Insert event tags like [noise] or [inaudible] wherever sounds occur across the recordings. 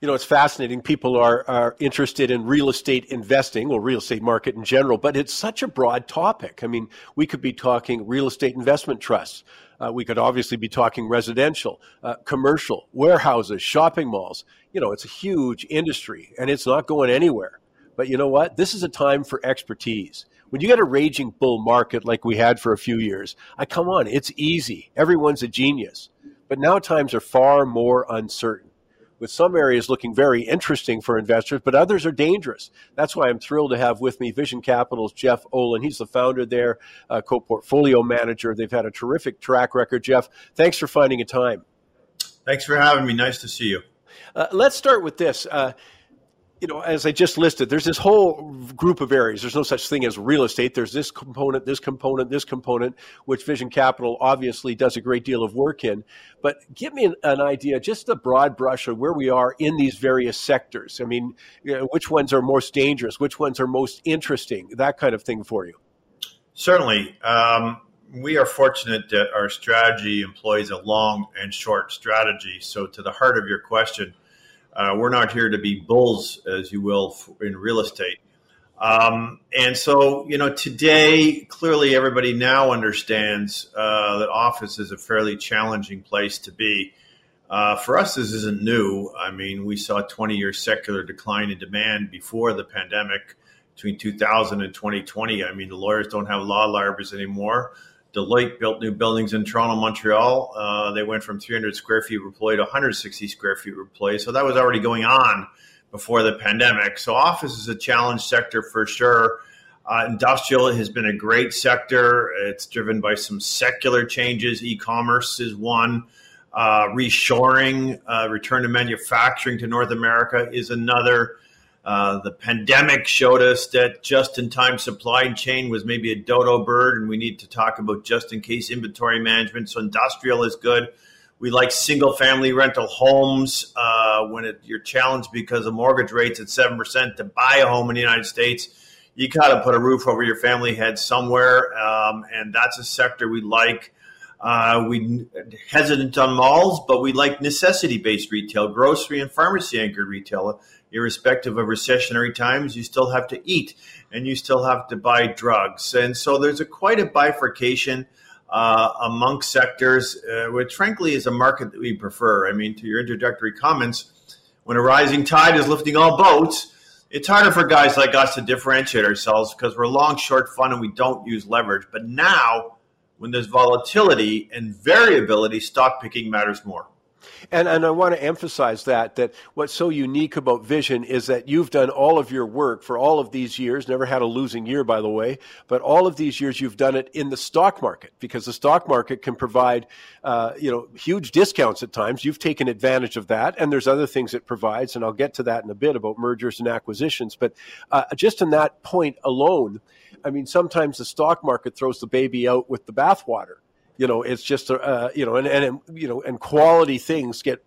you know, it's fascinating. People are, are interested in real estate investing, or real estate market in general, but it's such a broad topic. I mean, we could be talking real estate investment trusts. Uh, we could obviously be talking residential, uh, commercial, warehouses, shopping malls. You know, it's a huge industry and it's not going anywhere. But you know what? This is a time for expertise. When you get a raging bull market like we had for a few years, I come on, it's easy. Everyone's a genius. But now times are far more uncertain with some areas looking very interesting for investors, but others are dangerous. That's why I'm thrilled to have with me Vision Capital's Jeff Olin. He's the founder there, uh, co portfolio manager. They've had a terrific track record. Jeff, thanks for finding a time. Thanks for having me. Nice to see you. Uh, let's start with this. Uh, you know, as I just listed, there's this whole group of areas. There's no such thing as real estate. There's this component, this component, this component, which Vision Capital obviously does a great deal of work in. But give me an, an idea, just a broad brush of where we are in these various sectors. I mean, you know, which ones are most dangerous? Which ones are most interesting? That kind of thing for you. Certainly. Um, we are fortunate that our strategy employs a long and short strategy. So, to the heart of your question, uh, we're not here to be bulls, as you will, in real estate. Um, and so, you know, today, clearly everybody now understands uh, that office is a fairly challenging place to be. Uh, for us, this isn't new. I mean, we saw a 20 year secular decline in demand before the pandemic between 2000 and 2020. I mean, the lawyers don't have law libraries anymore. Deloitte built new buildings in Toronto, Montreal. Uh, they went from 300 square feet per to 160 square feet per So that was already going on before the pandemic. So office is a challenge sector for sure. Uh, industrial has been a great sector. It's driven by some secular changes. E-commerce is one. Uh, reshoring, uh, return to manufacturing to North America is another. Uh, the pandemic showed us that just in time supply chain was maybe a dodo bird, and we need to talk about just in case inventory management. So, industrial is good. We like single family rental homes uh, when it, you're challenged because of mortgage rates at 7% to buy a home in the United States. You got to put a roof over your family head somewhere, um, and that's a sector we like. Uh, we hesitant on malls, but we like necessity-based retail, grocery and pharmacy-anchored retail irrespective of recessionary times, you still have to eat and you still have to buy drugs. And so there's a quite a bifurcation uh, among sectors, uh, which frankly is a market that we prefer. I mean, to your introductory comments, when a rising tide is lifting all boats, it's harder for guys like us to differentiate ourselves because we're long, short fund and we don't use leverage. But now, when there's volatility and variability, stock picking matters more. And, and I want to emphasize that, that what's so unique about Vision is that you've done all of your work for all of these years, never had a losing year, by the way, but all of these years you've done it in the stock market because the stock market can provide, uh, you know, huge discounts at times. You've taken advantage of that. And there's other things it provides. And I'll get to that in a bit about mergers and acquisitions. But uh, just in that point alone, I mean, sometimes the stock market throws the baby out with the bathwater you know, it's just, uh, you know, and, and, you know, and quality things get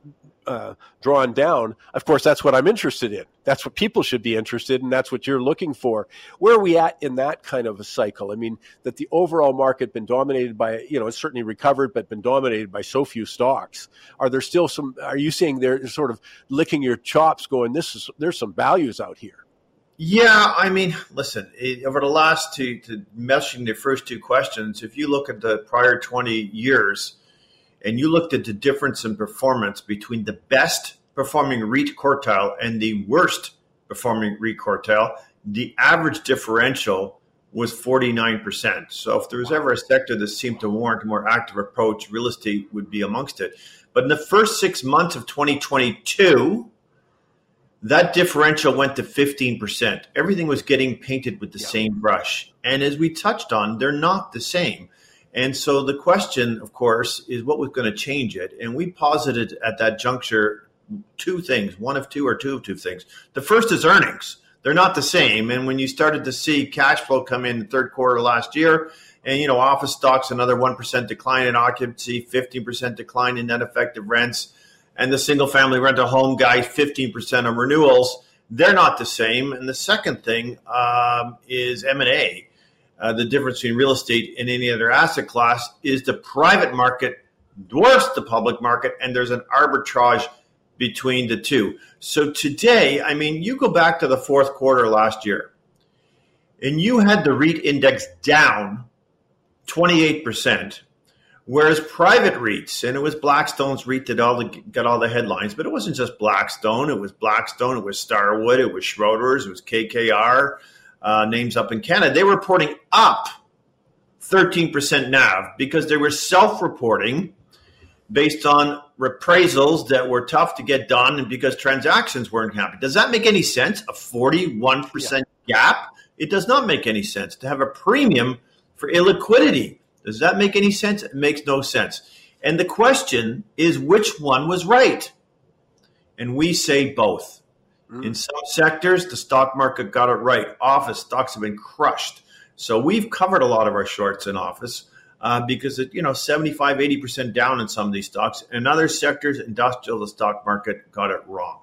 uh, drawn down. Of course, that's what I'm interested in. That's what people should be interested in. That's what you're looking for. Where are we at in that kind of a cycle? I mean, that the overall market been dominated by, you know, it's certainly recovered, but been dominated by so few stocks. Are there still some? Are you seeing they're sort of licking your chops, going, "This is there's some values out here"? Yeah, I mean, listen, it, over the last two, to meshing the first two questions, if you look at the prior 20 years and you looked at the difference in performance between the best performing REIT quartile and the worst performing REIT quartile, the average differential was 49%. So if there was ever a sector that seemed to warrant a more active approach, real estate would be amongst it. But in the first six months of 2022, that differential went to 15%. Everything was getting painted with the yeah. same brush. And as we touched on, they're not the same. And so the question, of course, is what was going to change it? And we posited at that juncture two things one of two or two of two things. The first is earnings. They're not the same. And when you started to see cash flow come in the third quarter last year, and you know, office stocks another 1% decline in occupancy, 15% decline in net effective rents and the single family rental home guy 15% on renewals they're not the same and the second thing um, is m&a uh, the difference between real estate and any other asset class is the private market dwarfs the public market and there's an arbitrage between the two. So today, I mean, you go back to the fourth quarter last year, and you had the REIT index down 28%, whereas private REITs, and it was Blackstone's REIT that all the, got all the headlines, but it wasn't just Blackstone. It was Blackstone, it was Starwood, it was Schroders, it was KKR, uh, names up in Canada. They were reporting up 13% NAV because they were self reporting based on appraisals that were tough to get done and because transactions weren't happening. Does that make any sense? A 41% yeah. gap? It does not make any sense to have a premium for illiquidity. Does that make any sense? It makes no sense. And the question is which one was right? And we say both. Mm. In some sectors, the stock market got it right. Office stocks have been crushed. So we've covered a lot of our shorts in office uh, because it, you know 75, 80 percent down in some of these stocks. In other sectors, industrial, the stock market got it wrong.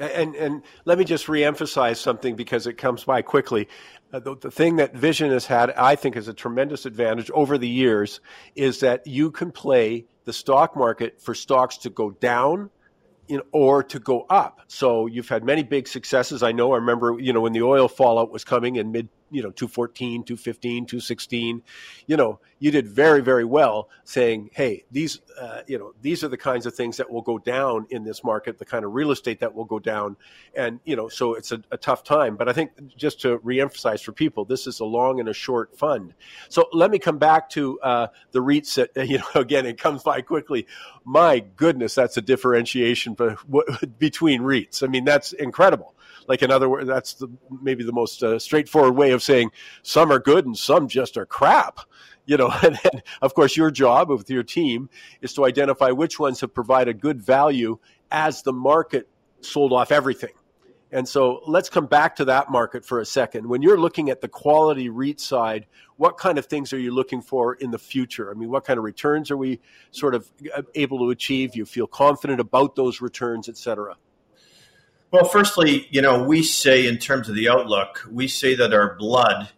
And and let me just reemphasize something because it comes by quickly. Uh, the, the, thing that Vision has had, I think, is a tremendous advantage over the years, is that you can play the stock market for stocks to go down know, or to go up. So you've had many big successes. I know. I remember, you know, when the oil fallout was coming in mid you know 214 215 216 you know you did very very well saying hey these uh, you know these are the kinds of things that will go down in this market the kind of real estate that will go down. And you know so it's a, a tough time. But i think just to reemphasize for people this is a long and a short fund. So let me come back to uh, the reits that [laughs] you know again it comes by quickly. My goodness that's a differentiation [laughs] between reits. I mean that's incredible like in other words, that's the, maybe the most uh, straightforward way of saying some are good and some just are crap. You know, [laughs] and then of course your job with your team is to identify which ones have provided good value as the market sold off everything. And so let's come back to that market for a second. When you're looking at the quality REIT side, what kind of things are you looking for in the future? I mean, what kind of returns are we sort of uh, able to achieve? You feel confident about those returns, et cetera? Well, firstly, you know, we say in terms of the outlook, we say that our blood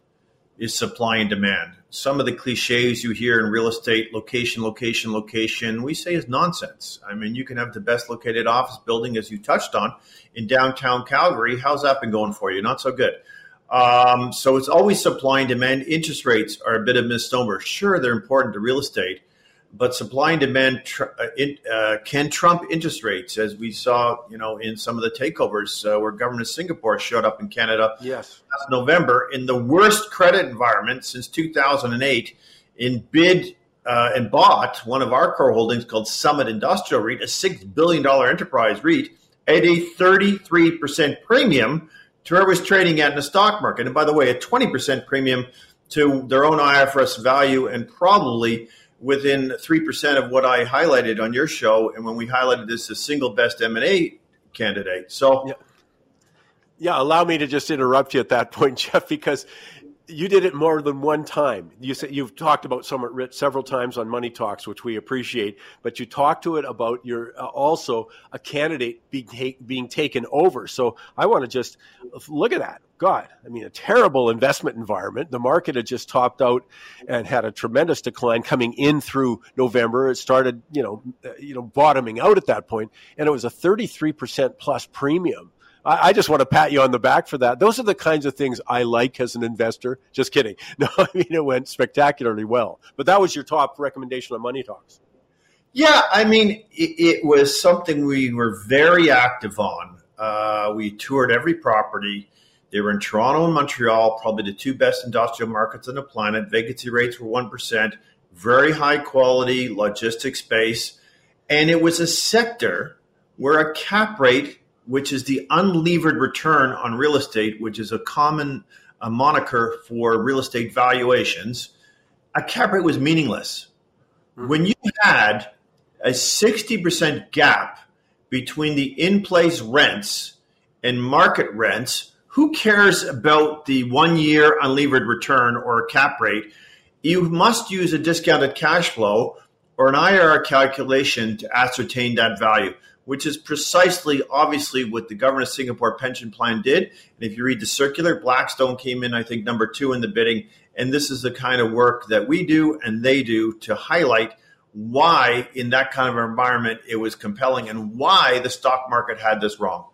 is supply and demand. Some of the cliches you hear in real estate, location, location, location, we say is nonsense. I mean, you can have the best located office building, as you touched on, in downtown Calgary. How's that been going for you? Not so good. Um, so it's always supply and demand. Interest rates are a bit of a misnomer. Sure, they're important to real estate, but supply and demand tr- uh, in, uh, can trump interest rates, as we saw, you know, in some of the takeovers uh, where government of Singapore showed up in Canada yes. last November in the worst credit environment since 2008. In bid uh, and bought one of our core holdings called Summit Industrial REIT, a six billion dollar enterprise REIT, at a 33 percent premium to where it was trading at in the stock market. And by the way, a 20 percent premium to their own IFRS value and probably within 3% of what I highlighted on your show. And when we highlighted this, the single best M&A candidate. So, yeah. yeah, allow me to just interrupt you at that [laughs] point, Jeff, because you did it more than one time. You said you've talked about Summit REIT several times on Money Talks, which we appreciate. But you talked to it about your uh, also a candidate being ta- being taken over. So I want to just look at that. God, I mean, a terrible investment environment. The market had just topped out and had a tremendous decline coming in through November. It started, you know, uh, you know, bottoming out at that point, and it was a 33% plus premium I, I, just want to pat you on the back for that. Those are the kinds of things I like as an investor. Just kidding. [laughs] No, I mean, it went spectacularly well. But that was your top recommendation on Money Talks. Yeah, I mean, it, it was something we were very active on. Uh, we toured every property. They were in Toronto and Montreal, probably the two best industrial markets on the planet. Vacancy rates were 1%, very high quality logistics space. And it was a sector where a cap rate which is the unlevered return on real estate, which is a common a moniker for real estate valuations, a cap rate was meaningless. Mm-hmm. When you had a 60% gap between the in place rents and market rents, who cares about the one year unlevered return or a cap rate? You must use a discounted cash flow or an IRR calculation to ascertain that value which is precisely, obviously, what the government of Singapore pension plan did. And if you read the circular, Blackstone came in, I think, number two in the bidding. And this is the kind of work that we do and they do to highlight why, in that kind of environment, it was compelling and why the stock market had this wrong.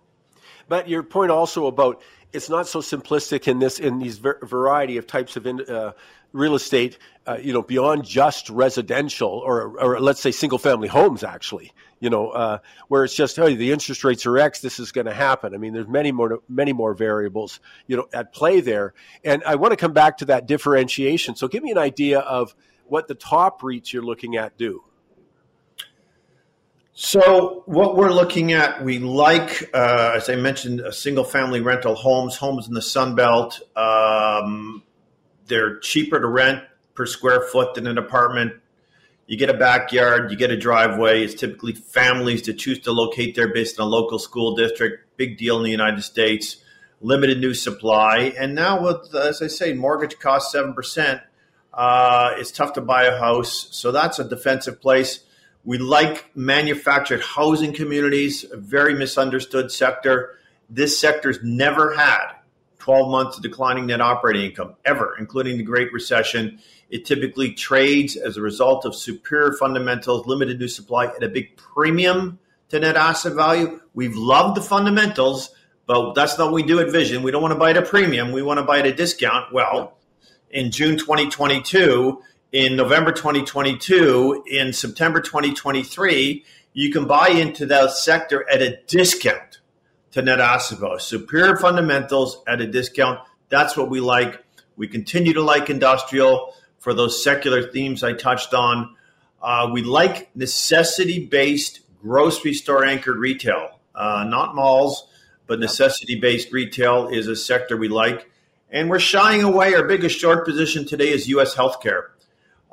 But your point also about it's not so simplistic in this in these variety of types of uh, real estate, uh, you know, beyond just residential or, or let's say single family homes, actually, you know, uh, where it's just, hey, the interest rates are X, this is going to happen. I mean, there's many more, many more variables, you know, at play there. And I want to come back to that differentiation. So give me an idea of what the top REITs you're looking at do. So what we're looking at, we like, uh, as I mentioned, single-family rental homes, homes in the Sun Belt. Um, they're cheaper to rent per square foot than an apartment. You get a backyard, you get a driveway. It's typically families that choose to locate there based on a local school district. Big deal in the United States. Limited new supply, and now with, as I say, mortgage costs seven percent. Uh, it's tough to buy a house, so that's a defensive place we like manufactured housing communities, a very misunderstood sector. This sector's never had 12 months of declining net operating income, ever, including the Great Recession. It typically trades as a result of superior fundamentals, limited new supply, at a big premium to net asset value. We've loved the fundamentals, but that's not what we do at Vision. We don't want to buy at a premium. We want to buy at a discount. Well, in June 2022, in November 2022, in September 2023, you can buy into that sector at a discount to net. Superior fundamentals at a discount. That's what we like. We continue to like industrial for those secular themes I touched on. Uh, we like necessity based grocery store anchored retail, uh, not malls, but necessity based retail is a sector we like. And we're shying away. Our biggest short position today is U.S. healthcare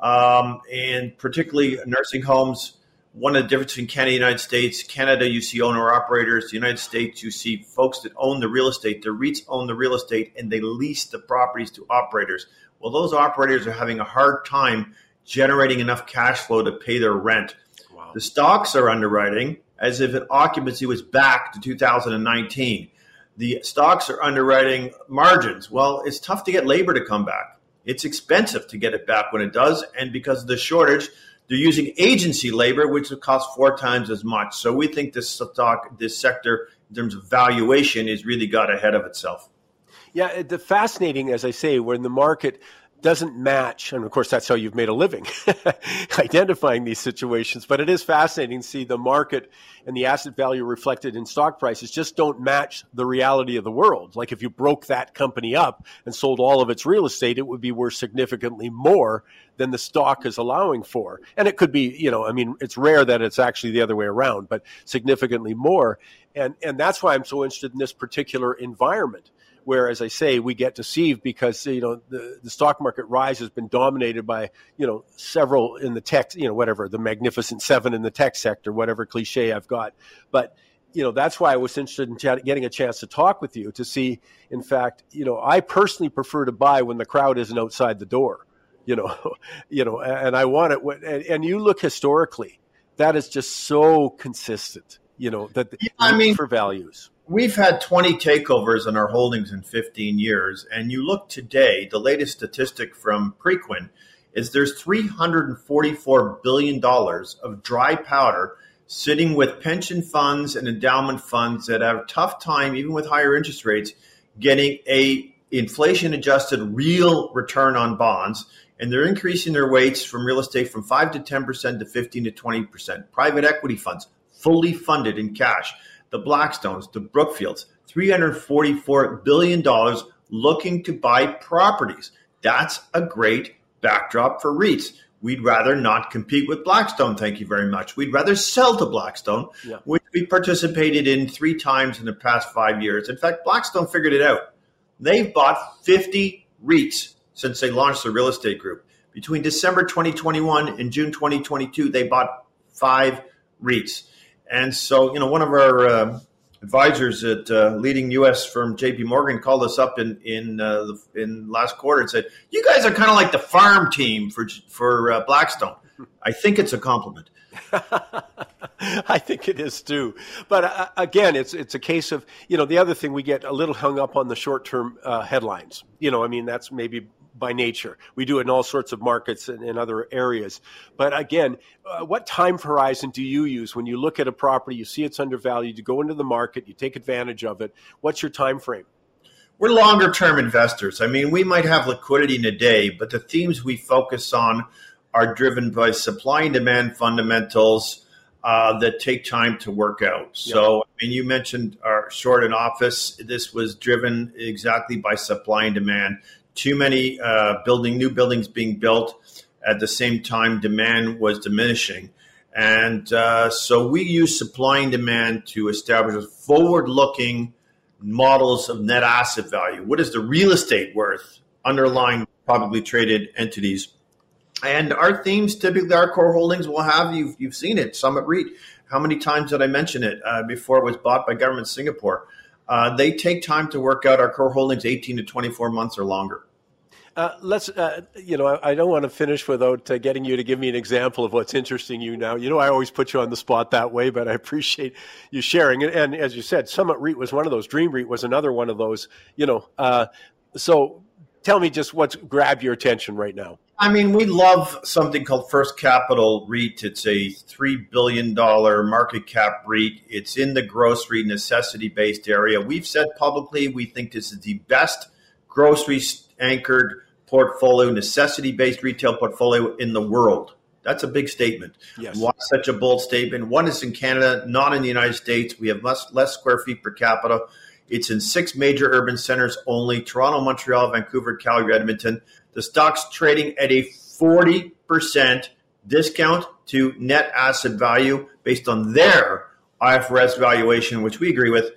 um, and particularly nursing homes. One of the differences between Canada and the United States, Canada, you see owner operators. The United States, you see folks that own the real estate. The REITs own the real estate and they lease the properties to operators. Well, those operators are having a hard time generating enough cash flow to pay their rent. Wow. The stocks are underwriting as if an occupancy was back to 2019. The stocks are underwriting margins. Well, it's tough to get labor to come back. It's expensive to get it back when it does, and because of the shortage, they're using agency labor, which will cost four times as much. So we think this stock, this sector, in terms of valuation, is really got ahead of itself. Yeah, the fascinating, as I say, when the market doesn't match, and of course that's how you've made a living, [laughs] identifying these situations. But it is fascinating to see the market and the asset value reflected in stock prices just don't match the reality of the world. Like if you broke that company up and sold all of its real estate, it would be worth significantly more than the stock is allowing for. And it could be, you know, I mean, it's rare that it's actually the other way around, but significantly more. And and that's why I'm so interested in this particular environment where, as I say, we get deceived because you know the, the stock market rise has been dominated by you know several in the tech, you know whatever the magnificent seven in the tech sector, whatever cliche I've got, but you know that's why I was interested in chat, getting a chance to talk with you to see. In fact, you know, I personally prefer to buy when the crowd isn't outside the door. You know, [laughs] you know, and I want it. When, and, and you look historically, that is just so consistent. You know that yeah, I mean for values we've had 20 takeovers in our holdings in 15 years. And you look today, the latest statistic from Preqin is there's $344 billion of dry powder sitting with pension funds and endowment funds that have a tough time, even with higher interest rates, getting a inflation adjusted real return on bonds. And they're increasing their weights from real estate from 5 to 10% to 15 to 20%. Private equity funds fully funded in cash the Blackstones, the Brookfields, $344 billion looking to buy properties. That's a great backdrop for REITs. We'd rather not compete with Blackstone, thank you very much. We'd rather sell to Blackstone, yeah. which we participated in three times in the past five years. In fact, Blackstone figured it out. They've bought 50 REITs since they launched the real estate group. Between December 2021 and June 2022, they bought five REITs. And so, you know, one of our uh, advisors at uh, leading U.S. firm J.P. Morgan called us up in in uh, the, in last quarter and said, "You guys are kind of like the farm team for for uh, Blackstone." I think it's a compliment. [laughs] I think it is too. But uh, again, it's it's a case of you know the other thing we get a little hung up on the short term uh, headlines. You know, I mean that's maybe by nature. We do it in all sorts of markets and in other areas. But again, uh, what time horizon do you use when you look at a property, you see it's undervalued, you go into the market, you take advantage of it? What's your time frame? We're longer term investors. I mean, we might have liquidity in a day, but the themes we focus on are driven by supply and demand fundamentals uh, that take time to work out. So, I mean, you mentioned our short in office. This was driven exactly by supply and demand. Too many uh, building new buildings being built at the same time demand was diminishing. And uh, so we use supply and demand to establish forward looking models of net asset value. What is the real estate worth underlying publicly traded entities? And our themes, typically our core holdings will have, you've, you've seen it, Summit REIT. How many times did I mention it uh, before it was bought by government Singapore? Uh, they take time to work out our core holdings, 18 to 24 months or longer. Uh, let's, uh, you know, I, I, don't want to finish without uh, getting you to give me an example of what's interesting you now. You know, I always put you on the spot that way, but I appreciate you sharing. And, and as you said, Summit REIT was one of those. Dream REIT was another one of those. You know, uh, so tell me just what's grabbed your attention right now. I mean, we love something called First Capital REIT. It's a $3 billion market cap REIT. It's in the grocery necessity based area. We've said publicly we think this is the best grocery anchored portfolio, necessity based retail portfolio in the world. That's a big statement. Yes. Why such a bold statement? One is in Canada, not in the United States. We have less, less square feet per capita. It's in six major urban centers only Toronto, Montreal, Vancouver, Calgary, Edmonton. The stock's trading at a 40% discount to net asset value based on their IFRS valuation, which we agree with.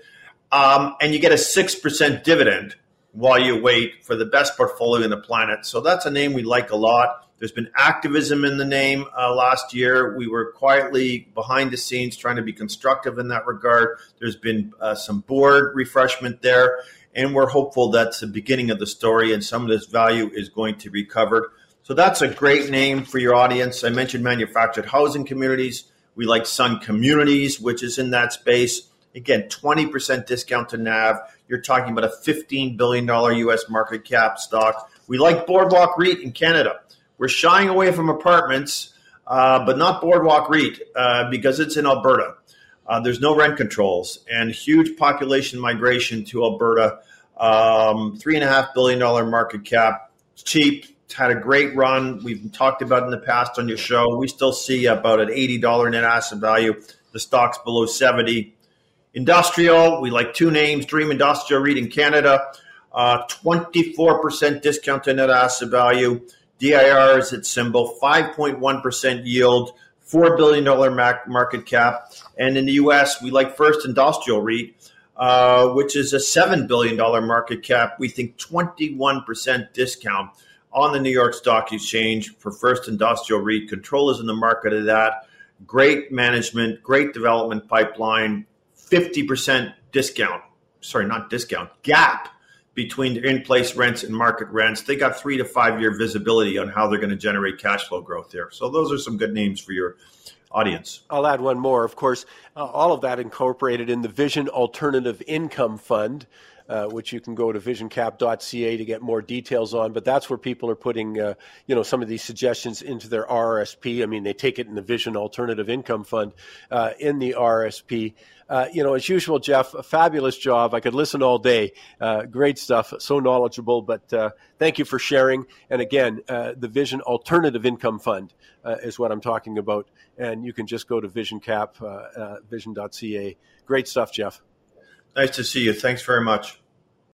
Um, and you get a 6% dividend while you wait for the best portfolio in the planet. So that's a name we like a lot. There's been activism in the name uh, last year. We were quietly behind the scenes trying to be constructive in that regard. There's been uh, some board refreshment there, and we're hopeful that's the beginning of the story and some of this value is going to be covered. So that's a great name for your audience. I mentioned manufactured housing communities. We like Sun Communities, which is in that space. Again, 20% discount to NAV. You're talking about a $15 billion US market cap stock. We like Boardwalk REIT in Canada. We're shying away from apartments, uh, but not Boardwalk REIT uh, because it's in Alberta. Uh, there's no rent controls and huge population migration to Alberta. Um, Three and a half billion dollar market cap. Cheap. Had a great run. We've talked about in the past on your show. We still see about an eighty dollar net asset value. The stock's below seventy. Industrial, we like two names Dream Industrial REIT in Canada, uh, 24% discount to net asset value. DIR is its symbol, 5.1% yield, $4 billion market cap. And in the US, we like First Industrial REIT, uh, which is a $7 billion market cap. We think 21% discount on the New York Stock Exchange for First Industrial REIT. Controllers in the market of that. Great management, great development pipeline, 50% discount, sorry, not discount, gap between the in place rents and market rents. They got three to five year visibility on how they're going to generate cash flow growth there. So those are some good names for your audience. I'll add one more. Of course, uh, all of that incorporated in the Vision Alternative Income Fund. Uh, which you can go to visioncap.ca to get more details on. But that's where people are putting, uh, you know, some of these suggestions into their RSP. I mean, they take it in the Vision Alternative Income Fund uh, in the RSP. Uh, you know, as usual, Jeff, a fabulous job. I could listen all day. Uh, great stuff. So knowledgeable. But thank you for sharing. And again, the Vision Alternative Income Fund is what I'm talking about. And you can just go to visioncap, vision.ca. Great stuff, Jeff. Nice to see you. Thanks very much.